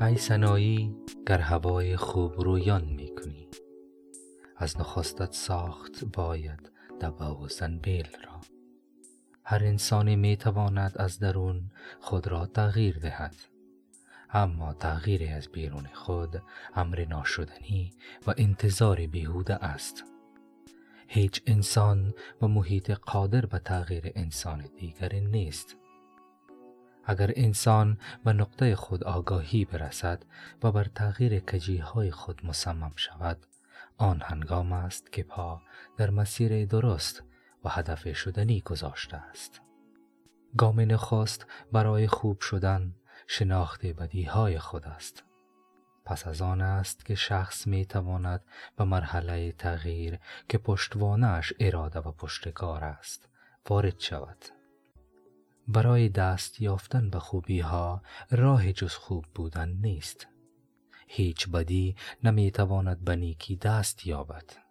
ای سنایی گر هوای خوب رویان می کنی از نخستت ساخت باید دبه و زنبیل را. هر انسانی می تواند از درون خود را تغییر دهد. اما تغییری از بیرون خود امر ناشدنی و انتظار بیهوده است. هیچ انسان و محیط قادر به تغییر انسان دیگری نیست. اگر انسان به نقطه خود آگاهی برسد و بر تغییر کجیهای خود مصمم شود آن هنگام است که پا در مسیر درست و هدف شدنی گذاشته است. گام نخست برای خوب شدن شناخت بدیهای خود است. پس از آن است که شخص می تواند به مرحله تغییر که پشتوانش اراده و پشتکار است وارد شود. برای دست یافتن به خوبی ها راه جز خوب بودن نیست. هیچ بدی نمی تواند به نیکی دست یابد.